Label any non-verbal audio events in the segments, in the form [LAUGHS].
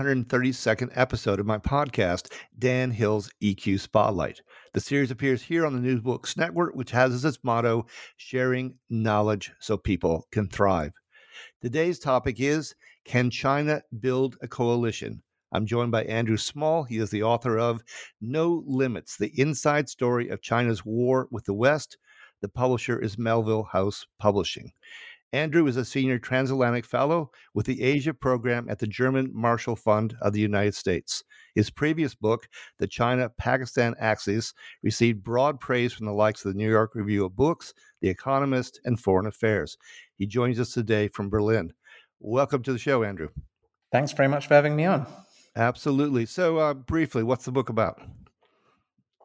132nd episode of my podcast, Dan Hill's EQ Spotlight. The series appears here on the New Books Network, which has as its motto, sharing knowledge so people can thrive. Today's topic is Can China Build a Coalition? I'm joined by Andrew Small. He is the author of No Limits The Inside Story of China's War with the West. The publisher is Melville House Publishing. Andrew is a senior transatlantic fellow with the Asia program at the German Marshall Fund of the United States. His previous book, The China Pakistan Axis, received broad praise from the likes of the New York Review of Books, The Economist, and Foreign Affairs. He joins us today from Berlin. Welcome to the show, Andrew. Thanks very much for having me on. Absolutely. So, uh, briefly, what's the book about?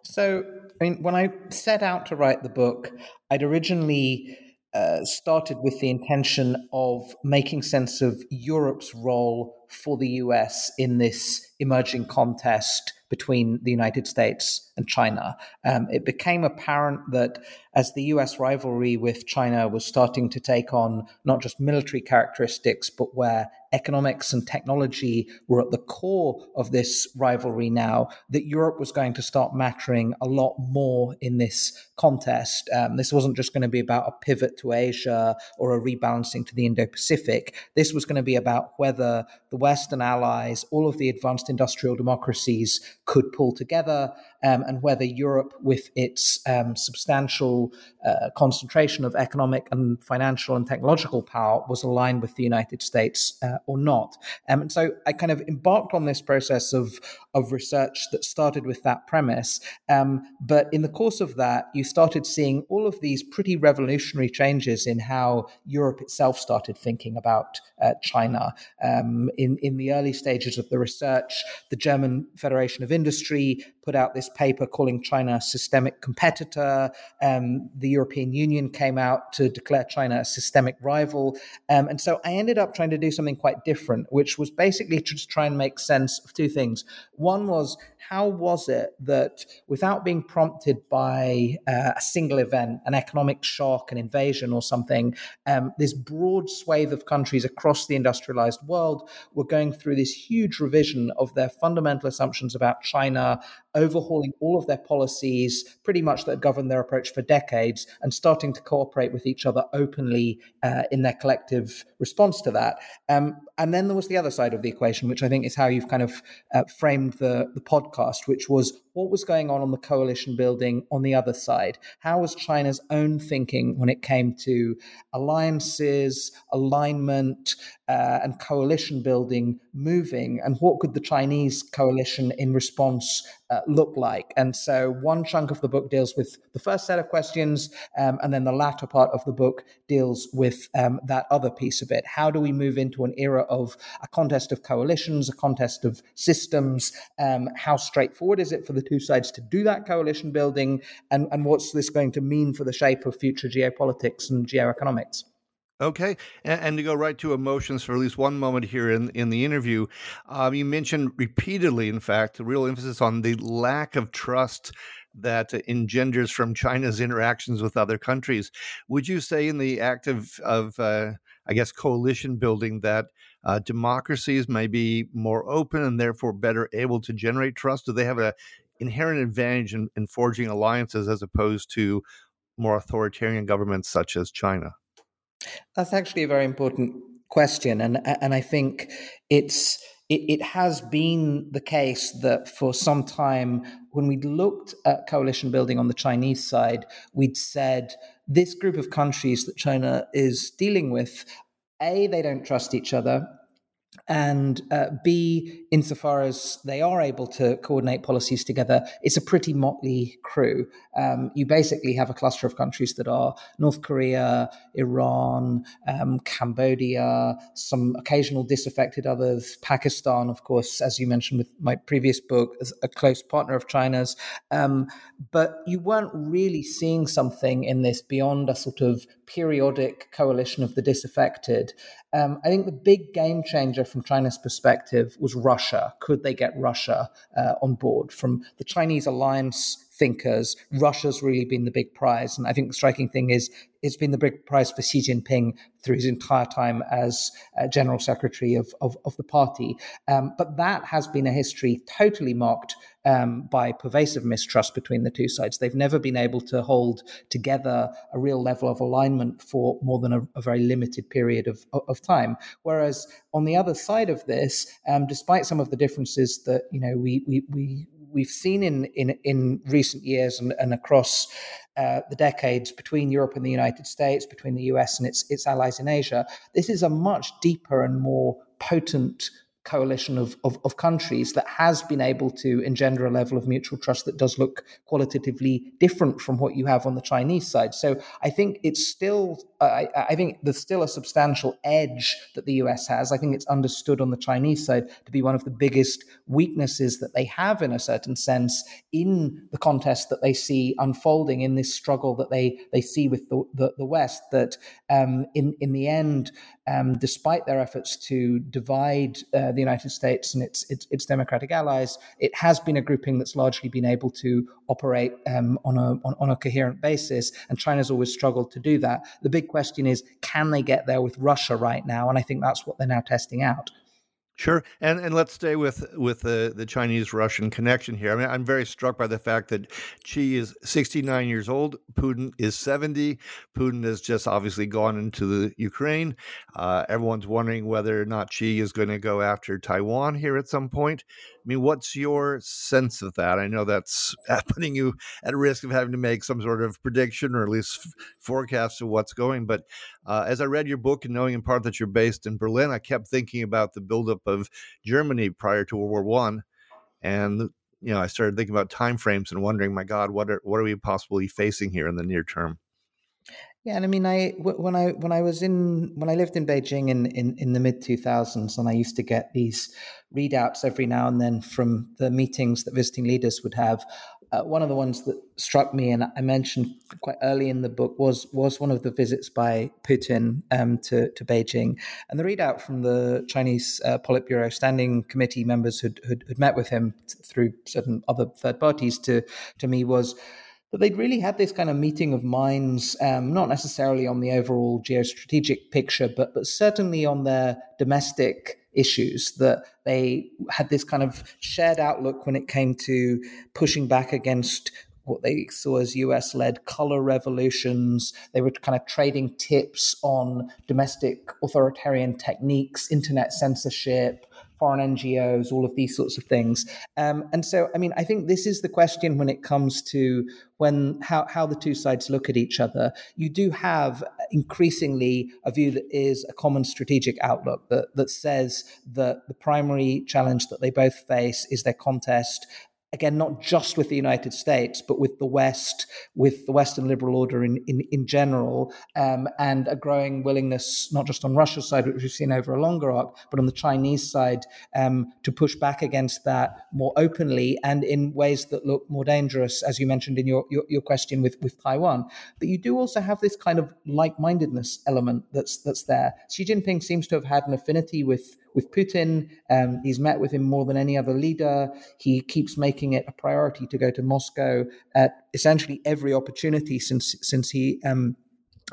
So, I mean, when I set out to write the book, I'd originally uh, started with the intention of making sense of Europe's role for the US in this emerging contest between the United States and China. Um, it became apparent that as the US rivalry with China was starting to take on not just military characteristics, but where economics and technology were at the core of this rivalry now, that Europe was going to start mattering a lot more in this contest. Um, this wasn't just going to be about a pivot to Asia or a rebalancing to the Indo Pacific. This was going to be about whether the Western allies, all of the advanced industrial democracies, could pull together um, and whether Europe, with its um, substantial uh, concentration of economic and financial and technological power, was aligned with the United States uh, or not. Um, and so I kind of embarked on this process of, of research that started with that premise. Um, but in the course of that, you started seeing all of these pretty revolutionary changes in how Europe itself started thinking about uh, China. Um, in, in the early stages of the research, the German Federation of Industry put out this paper calling China a systemic competitor. Um, the European Union came out to declare China a systemic rival. Um, and so I ended up trying to do something quite different, which was basically to try and make sense of two things. One was how was it that without being prompted by uh, a single event, an economic shock, an invasion, or something, um, this broad swathe of countries across the industrialized world were going through this huge revision of their fundamental assumptions about China, overhauling all of their policies, pretty much that governed their approach for decades, and starting to cooperate with each other openly uh, in their collective response to that. Um, and then there was the other side of the equation, which I think is how you've kind of uh, framed the, the podcast, which was what was going on on the coalition building on the other side? How was China's own thinking when it came to alliances, alignment, uh, and coalition building moving? And what could the Chinese coalition in response uh, look like? And so one chunk of the book deals with the first set of questions, um, and then the latter part of the book deals with um, that other piece of it. How do we move into an era of a contest of coalitions, a contest of systems. Um, how straightforward is it for the two sides to do that coalition building? And, and what's this going to mean for the shape of future geopolitics and geoeconomics? Okay, and, and, to go right to emotions for at least one moment here in in the interview, um, you mentioned repeatedly, in fact, the real emphasis on the lack of trust that engenders from China's interactions with other countries. Would you say, in the act of, of uh, I guess, coalition building, that uh, democracies may be more open and therefore better able to generate trust? Do they have an inherent advantage in, in forging alliances as opposed to more authoritarian governments such as China? That's actually a very important question, and and I think it's it, it, has been the case that for some time, when we looked at coalition building on the Chinese side, we'd said this group of countries that China is dealing with, a they don't trust each other, and uh, B, insofar as they are able to coordinate policies together, it's a pretty motley crew. Um, you basically have a cluster of countries that are North Korea, Iran, um, Cambodia, some occasional disaffected others, Pakistan, of course, as you mentioned with my previous book, a close partner of China's. Um, but you weren't really seeing something in this beyond a sort of periodic coalition of the disaffected. Um, I think the big game changer from China's perspective was Russia. Could they get Russia uh, on board? From the Chinese alliance thinkers, Russia's really been the big prize. And I think the striking thing is it's been the big prize for Xi Jinping through his entire time as uh, general secretary of, of, of the party. Um, but that has been a history totally marked um, by pervasive mistrust between the two sides. They've never been able to hold together a real level of alignment for more than a, a very limited period of, of time. Whereas on the other side of this, um, despite some of the differences that you know we we, we we've seen in in, in recent years and, and across uh, the decades between Europe and the United States, between the US and its its allies in Asia, this is a much deeper and more potent coalition of, of, of, countries that has been able to engender a level of mutual trust that does look qualitatively different from what you have on the Chinese side. So I think it's still, I, I think there's still a substantial edge that the US has. I think it's understood on the Chinese side to be one of the biggest weaknesses that they have, in a certain sense, in the contest that they see unfolding in this struggle that they they see with the, the, the West. That um, in in the end, um, despite their efforts to divide uh, the United States and its, its, its democratic allies, it has been a grouping that's largely been able to operate um, on a on, on, a coherent basis, and China's always struggled to do that. The big question is, can they get there with Russia right now? And I think that's what they're now testing out. Sure, and and let's stay with with the the Chinese Russian connection here. I mean, I'm very struck by the fact that Xi is 69 years old, Putin is 70. Putin has just obviously gone into the Ukraine. Uh, everyone's wondering whether or not Xi is going to go after Taiwan here at some point. I mean, what's your sense of that? I know that's [LAUGHS] putting you at risk of having to make some sort of prediction or at least forecast of what's going. But uh, as I read your book and knowing in part that you're based in Berlin, I kept thinking about the buildup of Germany prior to World War One, and you know, I started thinking about timeframes and wondering, my God, what are what are we possibly facing here in the near term? Yeah, and I mean, I when I when I was in when I lived in Beijing in in, in the mid two thousands, and I used to get these readouts every now and then from the meetings that visiting leaders would have. Uh, one of the ones that struck me, and I mentioned quite early in the book, was was one of the visits by Putin um, to to Beijing, and the readout from the Chinese uh, Politburo Standing Committee members who'd, who'd, who'd met with him through certain other third parties to to me was that they'd really had this kind of meeting of minds, um, not necessarily on the overall geostrategic picture, but but certainly on their domestic issues. That they had this kind of shared outlook when it came to pushing back against what they saw as US led color revolutions. They were kind of trading tips on domestic authoritarian techniques, internet censorship, foreign NGOs, all of these sorts of things. Um, and so, I mean, I think this is the question when it comes to when how, how the two sides look at each other. You do have increasingly a view that is a common strategic outlook that, that says that the primary challenge that they both face is their contest again, not just with the United States, but with the West, with the Western liberal order in, in, in general, um, and a growing willingness, not just on Russia's side, which we've seen over a longer arc, but on the Chinese side, um, to push back against that more openly and in ways that look more dangerous, as you mentioned in your, your, your question with, with Taiwan. But you do also have this kind of like mindedness element that's, that's there. Xi Jinping seems to have had an affinity with with Putin. Um, he's met with him more than any other leader. He keeps making it a priority to go to Moscow at essentially every opportunity since since he. Um,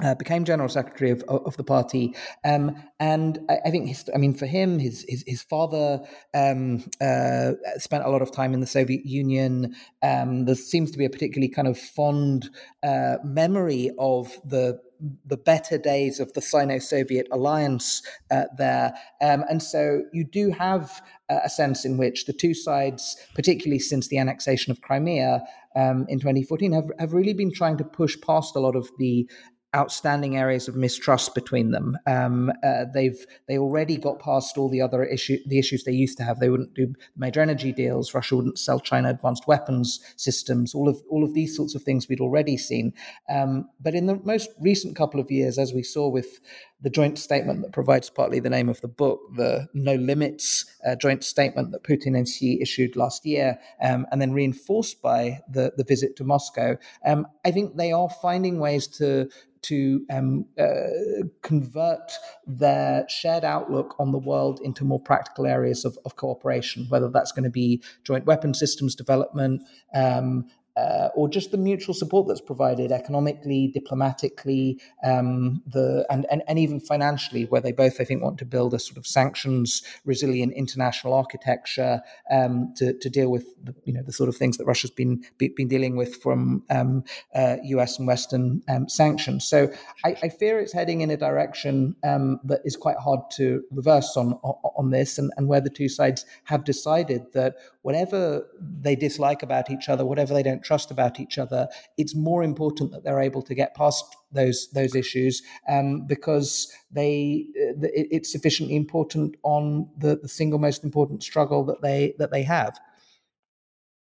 uh, became general secretary of, of the party, um, and I, I, think his, I mean for him, his his, his father um, uh, spent a lot of time in the Soviet Union. Um, there seems to be a particularly kind of fond uh, memory of the the better days of the Sino-Soviet alliance uh, there, um, and so you do have a sense in which the two sides, particularly since the annexation of Crimea um, in 2014, have, have really been trying to push past a lot of the outstanding areas of mistrust between them. Um, uh, they've they already got past all the other issue the issues they used to have. They wouldn't do major energy deals. Russia wouldn't sell China advanced weapons systems. All of all of these sorts of things we'd already seen. Um, but in the most recent couple of years, as we saw with the joint statement that provides partly the name of the book, the No Limits uh, joint statement that Putin and Xi issued last year, um, and then reinforced by the, the visit to Moscow. Um, I think they are finding ways to to um, uh, convert their shared outlook on the world into more practical areas of, of cooperation, whether that's going to be joint weapon systems development, um, uh, or just the mutual support that's provided economically, diplomatically, um, the and, and and even financially, where they both, I think, want to build a sort of sanctions resilient international architecture um, to to deal with the, you know the sort of things that Russia's been be, been dealing with from um, uh, U.S. and Western um, sanctions. So I, I, fear it's heading in a direction um, that is quite hard to reverse on on this, and, and where the two sides have decided that whatever they dislike about each other, whatever they don't trust about each other, it's more important that they're able to get past those those issues um, because they uh, it's sufficiently important on the, the single most important struggle that they that they have.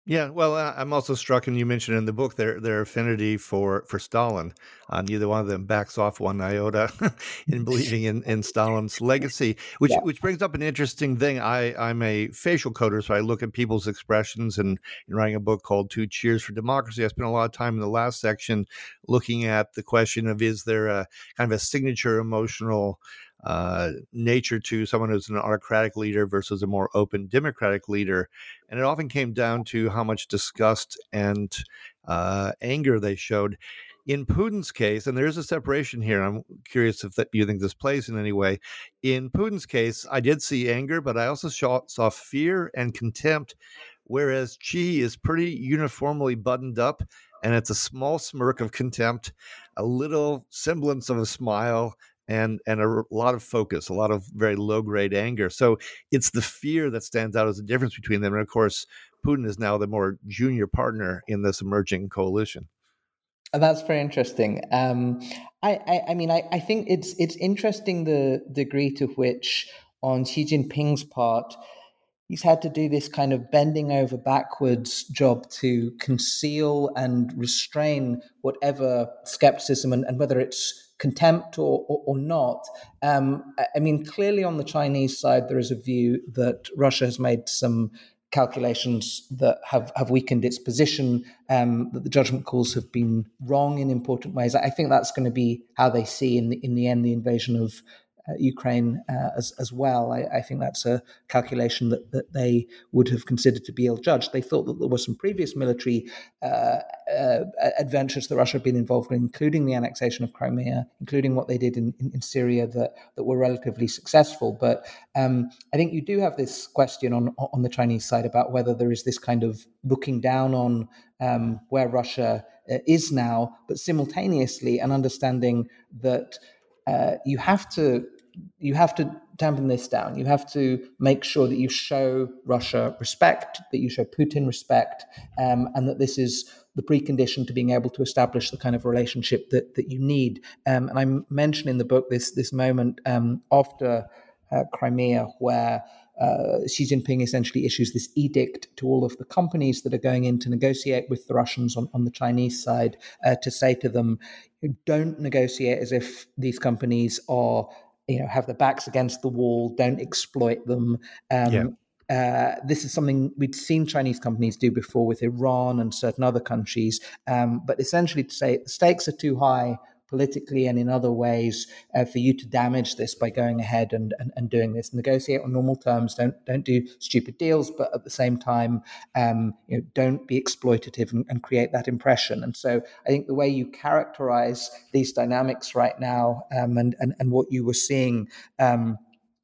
Yeah, well, I'm also struck, and you mentioned in the book their their affinity for for Stalin. Uh, neither one of them backs off one iota [LAUGHS] in believing in, in Stalin's legacy, which yeah. which brings up an interesting thing. I I'm a facial coder, so I look at people's expressions, and in writing a book called Two Cheers for Democracy, I spent a lot of time in the last section looking at the question of is there a kind of a signature emotional uh, nature to someone who's an autocratic leader versus a more open democratic leader. And it often came down to how much disgust and uh, anger they showed. In Putin's case, and there is a separation here. I'm curious if that, you think this plays in any way. In Putin's case, I did see anger, but I also saw, saw fear and contempt, whereas Xi is pretty uniformly buttoned up and it's a small smirk of contempt, a little semblance of a smile, and and a lot of focus, a lot of very low grade anger. So it's the fear that stands out as a difference between them. And of course, Putin is now the more junior partner in this emerging coalition. And that's very interesting. Um, I, I, I, mean, I, I think it's it's interesting the degree to which, on Xi Jinping's part, he's had to do this kind of bending over backwards job to conceal and restrain whatever skepticism and, and whether it's contempt or, or, or not. Um, I mean, clearly on the Chinese side, there is a view that Russia has made some calculations that have, have weakened its position, um, that the judgment calls have been wrong in important ways. I think that's going to be how they see in the, in the end the invasion of Ukraine uh, as as well. I, I, think that's a calculation that, that they would have considered to be ill judged. They thought that there were some previous military uh, uh, adventures that Russia had been involved in, including the annexation of Crimea, including what they did in, in, in Syria that that were relatively successful. But um, I think you do have this question on on the Chinese side about whether there is this kind of looking down on um, where Russia uh, is now, but simultaneously an understanding that. Uh, you have to you have to dampen this down. You have to make sure that you show Russia respect, that you show Putin respect, um, and that this is the precondition to being able to establish the kind of relationship that that you need. Um, and I mention in the book this this moment um, after uh, Crimea, where uh, Xi Jinping essentially issues this edict to all of the companies that are going in to negotiate with the Russians on, on the Chinese side uh, to say to them, don't negotiate as if these companies are, you know, have their backs against the wall, don't exploit them. Um, yeah. Uh, this is something we'd seen Chinese companies do before with Iran and certain other countries, um, but essentially to say the stakes are too high politically and in other ways uh, for you to damage this by going ahead and, and, and, doing this. Negotiate on normal terms. Don't don't do stupid deals, but at the same time, um, you know, don't be exploitative and, and, create that impression. And so, I think the way you characterize these dynamics right now um, and, and and what you were seeing. Um,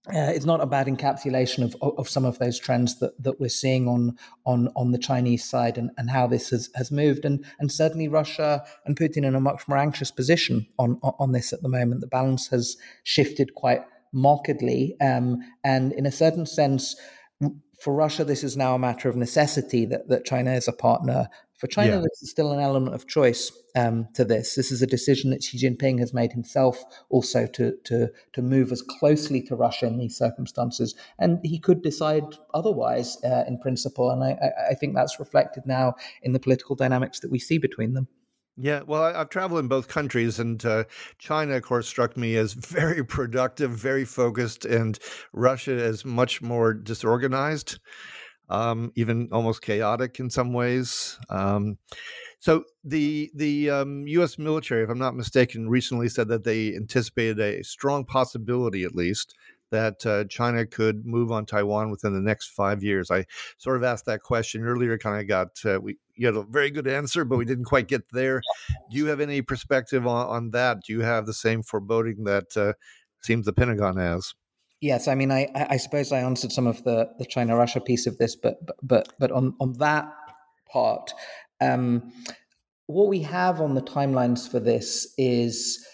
uh, it's not a bad encapsulation of, of some of those trends that, that we're seeing on on on the Chinese side and, and how this has, has moved and and certainly Russia and Putin in a much more anxious position on on this at the moment. The balance has shifted quite markedly, um, and in a certain sense, for Russia, this is now a matter of necessity that, that China is a partner for China, yeah. is still an element of choice um, to this. This is a decision that Xi Jinping has made himself also to, to, to move as closely to Russia in these circumstances. And he could decide otherwise uh, in principle. And I, I think that's reflected now in the political dynamics that we see between them. Yeah, well, I, have traveled in both countries, and uh, China, of course, struck me as [LAUGHS] very productive, very focused, and Russia as much more disorganized um, even almost chaotic in some ways. Um, so the the um, U.S. military, if I'm not mistaken, recently said that they anticipated a strong possibility, at least, that uh, China could move on Taiwan within the next five years. I sort of asked that question earlier, kind of got uh, we you had a very good answer, but we didn't quite get there. Do you have any perspective on, on that? Do you have the same foreboding that uh, seems the Pentagon has? Yes, I mean, I, I suppose I answered some of the, the China Russia piece of this, but but but on on that part, um, what we have on the timelines for this is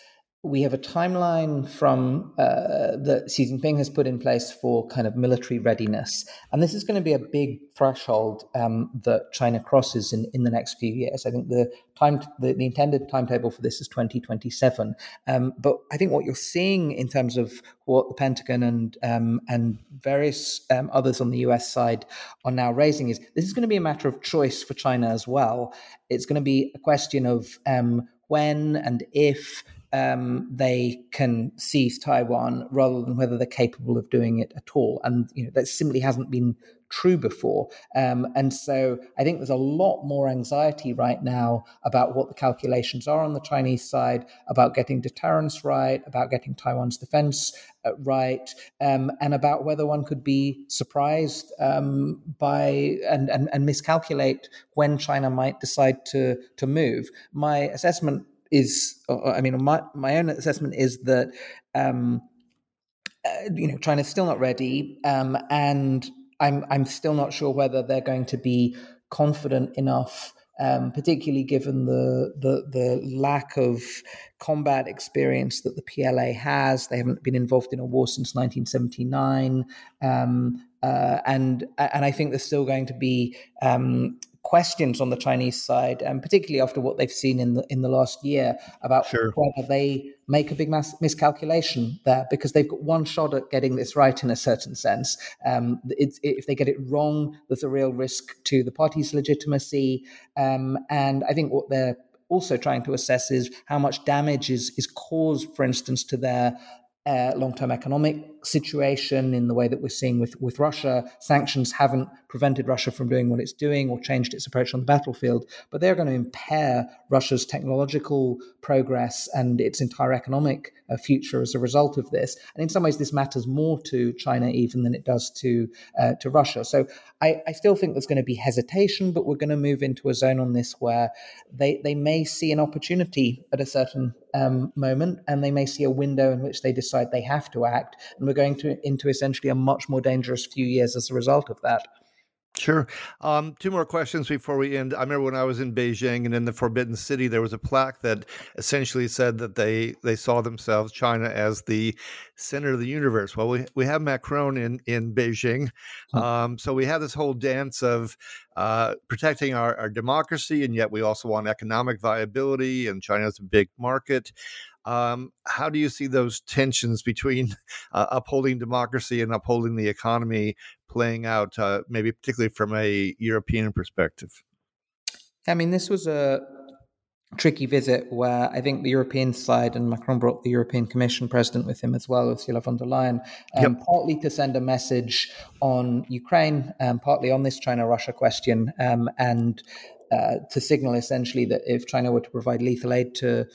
we have a timeline from uh, that Xi Jinping has put in place for kind of military readiness, and this is going to be a big threshold um, that China crosses in, in the next few years. I think the time the, the intended timetable for this is 2027, um, but I think what you're seeing in terms of what the Pentagon and um, and various um, others on the U.S. side are now raising is this is going to be a matter of choice for China as well. It's going to be a question of um, when and if um, they can seize Taiwan rather than whether they're capable of doing it at all. And you know that simply hasn't been true before. Um, and so I think there's a lot more anxiety right now about what the calculations are on the Chinese side, about getting deterrence right, about getting Taiwan's defense uh, right, um, and about whether one could be surprised um, by and, and, and miscalculate when China might decide to to move. My assessment is, I mean, my my own assessment is that um, uh, you know China's still not ready, um, and I'm I'm still not sure whether they're going to be confident enough. Um, particularly given the, the the lack of combat experience that the PLA has. They haven't been involved in a war since 1979, um, uh, and and I think there's still going to be um, questions on the Chinese side, and particularly after what they've seen in the in the last year about sure. whether they make a big mass miscalculation there because they've got one shot at getting this right in a certain sense. Um, if they get it wrong, there's a real risk to the party's legitimacy, um, and I think what they're also trying to assess is how much damage is is caused, for instance, to their uh, long-term economic situation in the way that we're seeing with, with Russia. Sanctions haven't prevented Russia from doing what it's doing or changed its approach on the battlefield, but they're going to impair Russia's technological progress and its entire economic uh, future as a result of this. And in some ways, this matters more to China even than it does to uh, to Russia. So I, I still think there's going to be hesitation, but we're going to move into a zone on this where they they may see an opportunity at a certain um, moment, and they may see a window in which they decide they have to act. And we're going to into essentially a much more dangerous few years as a result of that. Sure. Um, two more questions before we end. I remember when I was in Beijing and in the Forbidden City, there was a plaque that essentially said that they they saw themselves, China, as the center of the universe. Well, we we have Macron in in Beijing, hmm. um, so we have this whole dance of uh, protecting our, our democracy, and yet we also want economic viability, and China's a big market. Um, how do you see those tensions between [LAUGHS] uh, upholding democracy and upholding the economy playing out, uh, maybe particularly from a European perspective? I mean, this was a tricky visit where I think the European side and Macron brought the European Commission president with him as well, Ursula von der Leyen, um, yep. partly to send a message on Ukraine, um, partly on this China Russia question, um, and uh, to signal essentially that if China were to provide lethal aid to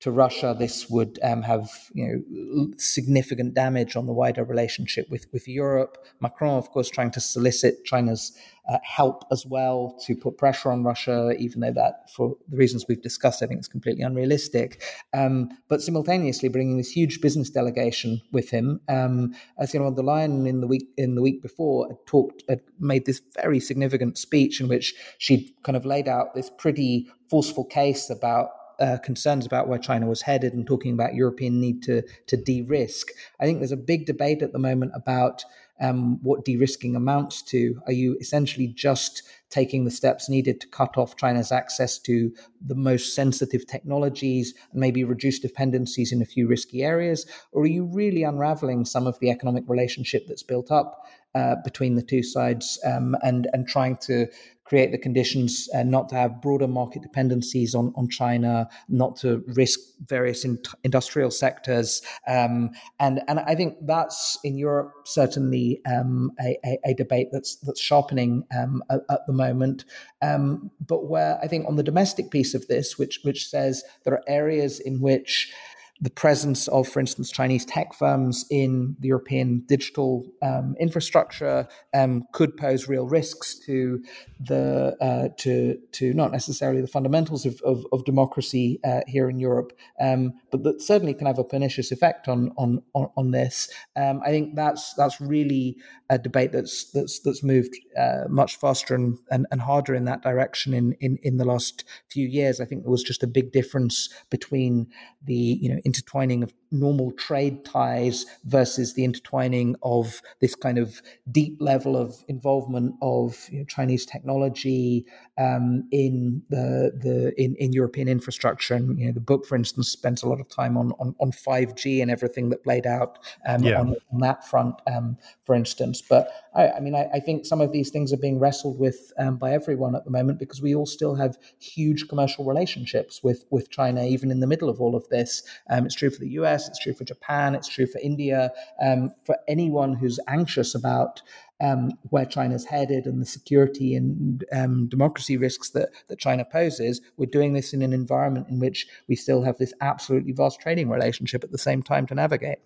to Russia, this would um, have you know significant damage on the wider relationship with with Europe. Macron, of course, trying to solicit China's uh, help as well to put pressure on Russia, even though that, for the reasons we've discussed, I think is completely unrealistic. Um, but simultaneously, bringing this huge business delegation with him, um, as you know, the Leyen in the week in the week before had talked, had made this very significant speech in which she kind of laid out this pretty forceful case about uh, concerns about where China was headed and talking about European need to to de-risk. I think there's a big debate at the moment about um, what de-risking amounts to. Are you essentially just taking the steps needed to cut off China's access to the most sensitive technologies and maybe reduce dependencies in a few risky areas, or are you really unraveling some of the economic relationship that's built up uh, between the two sides um, and and trying to create the conditions not to have broader market dependencies on, on China, not to risk various in, industrial sectors. Um, and, and I think that's in Europe certainly um, a, a, a, debate that's, that's sharpening um, at, at, the moment. Um, but where I think on the domestic piece of this, which, which says there are areas in which the presence of, for instance, Chinese tech firms in the European digital um, infrastructure um, could pose real risks to the uh, to to not necessarily the fundamentals of, of, of democracy uh, here in Europe, um, but that certainly can have a pernicious effect on on on, this. Um, I think that's that's really a debate that's that's that's moved uh, much faster and, and, and harder in that direction in, in in the last few years. I think there was just a big difference between the you know intertwining of normal trade ties versus the intertwining of this kind of deep level of involvement of you know, Chinese technology um, in the the in, in European infrastructure. And you know, the book, for instance, spends a lot of time on on, on 5G and everything that played out um, yeah. on, on, that front, um, for instance. But I, I mean, I, I, think some of these things are being wrestled with um, by everyone at the moment because we all still have huge commercial relationships with with China, even in the middle of all of this. Um, it's true for the US, it's true for Japan, it's true for India. Um, for anyone who's anxious about um, where China's headed and the security and um, democracy risks that, that China poses, we're doing this in an environment in which we still have this absolutely vast trading relationship at the same time to navigate.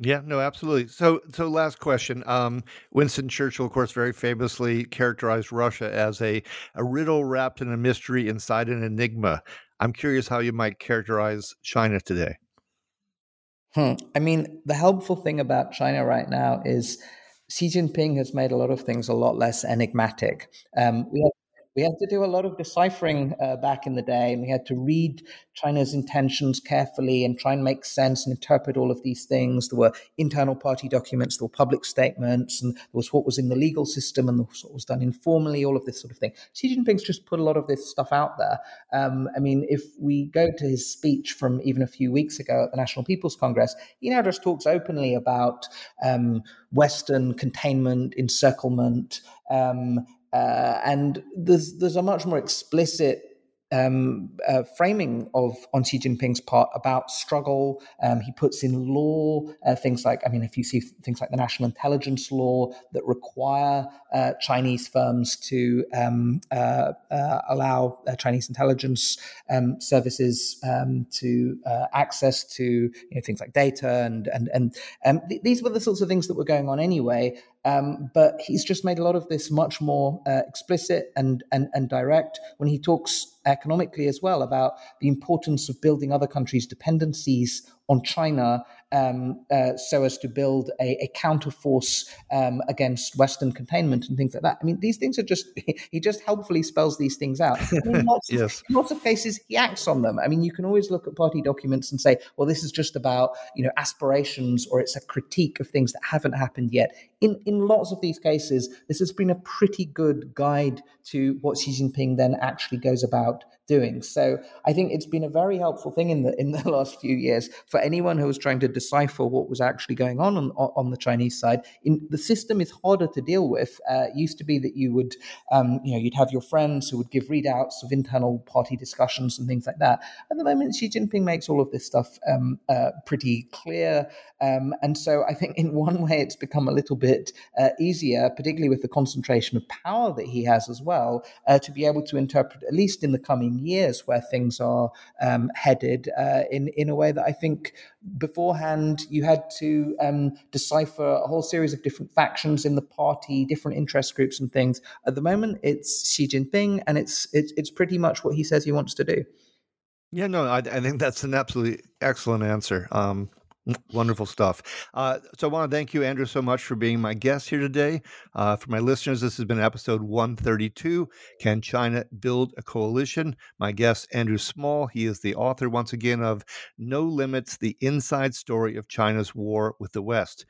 Yeah, no, absolutely. So, so last question. Um, Winston Churchill, of course, very famously characterized Russia as a, a riddle wrapped in a mystery inside an enigma. I'm curious how you might characterize China today. Hmm. I mean, the helpful thing about China right now is Xi Jinping has made a lot of things a lot less enigmatic. Um, we have we had to do a lot of deciphering uh, back in the day, and we had to read China's intentions carefully and try and make sense and interpret all of these things. There were internal party documents, there were public statements, and there was what was in the legal system and what was done informally, all of this sort of thing. Xi Jinping's just put a lot of this stuff out there. Um, I mean, if we go to his speech from even a few weeks ago at the National People's Congress, he now just talks openly about um, Western containment, encirclement. Um, uh, and there's there's a much more explicit um, uh, framing of on Xi Jinping's part about struggle. Um, he puts in law uh, things like, I mean, if you see things like the national intelligence law that require uh, Chinese firms to um, uh, uh, allow uh, Chinese intelligence um, services um, to access to you know, things like data and and and um, th- these were the sorts of things that were going on anyway. Um, but he's just made a lot of this much more uh, explicit and, and, and direct when he talks economically as well about the importance of building other countries' dependencies on China um, uh, so as to build a, a counterforce um, against Western containment and things like that. I mean, these things are just, [LAUGHS] he just helpfully spells these things out. In [LAUGHS] lots, yes. of, in lots of cases, he acts on them. I mean, you can always look at party documents and say, well, this is just about, you know, aspirations or it's a critique of things that haven't happened yet. In, in lots of these cases, this has been a pretty good guide to what Xi Jinping then actually goes about doing. So I think it's been a very helpful thing in the in the [LAUGHS] last few years for anyone who was trying to decipher what was actually going on on, on the Chinese side. In the system is harder to deal with. Uh, it used to be that you would, um, you know, you'd have your friends who would give readouts of internal party discussions and things like that. At the moment, Xi Jinping makes all of this stuff um, uh, pretty clear, um, and so I think in [LAUGHS] one way it's become a little bit uh, easier, particularly with the concentration of power that he has as well, uh, to be able to interpret at least in the coming years where things are um, headed uh, in in a way that I think beforehand you had to um, decipher a whole series of different factions in the party, different interest groups and things. At the moment, it's Xi Jinping, and it's it's it's pretty much what he says he wants to do. Yeah, no, I, I think that's an absolutely excellent answer. Um, Wonderful stuff. Uh, so I want to thank you, Andrew, so much for being my guest here today. Uh, for my listeners, this has been episode 132 Can China Build a Coalition? My guest, Andrew Small. He is the author, once again, of No Limits The Inside Story of China's War with the West.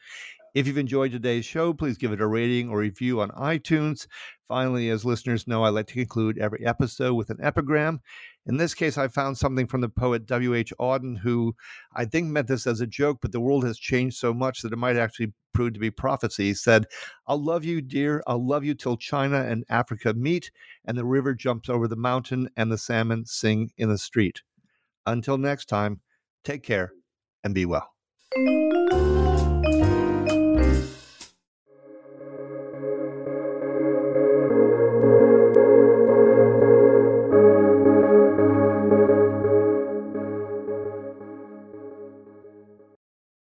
If you've enjoyed today's show, please give it a rating or review on iTunes. Finally, as listeners know, I like to conclude every episode with an epigram. In this case, I found something from the poet W.H. Auden, who I think meant this as a joke, but the world has changed so much that it might actually prove to be prophecy. He said, I'll love you, dear. I'll love you till China and Africa meet, and the river jumps over the mountain, and the salmon sing in the street. Until next time, take care and be well.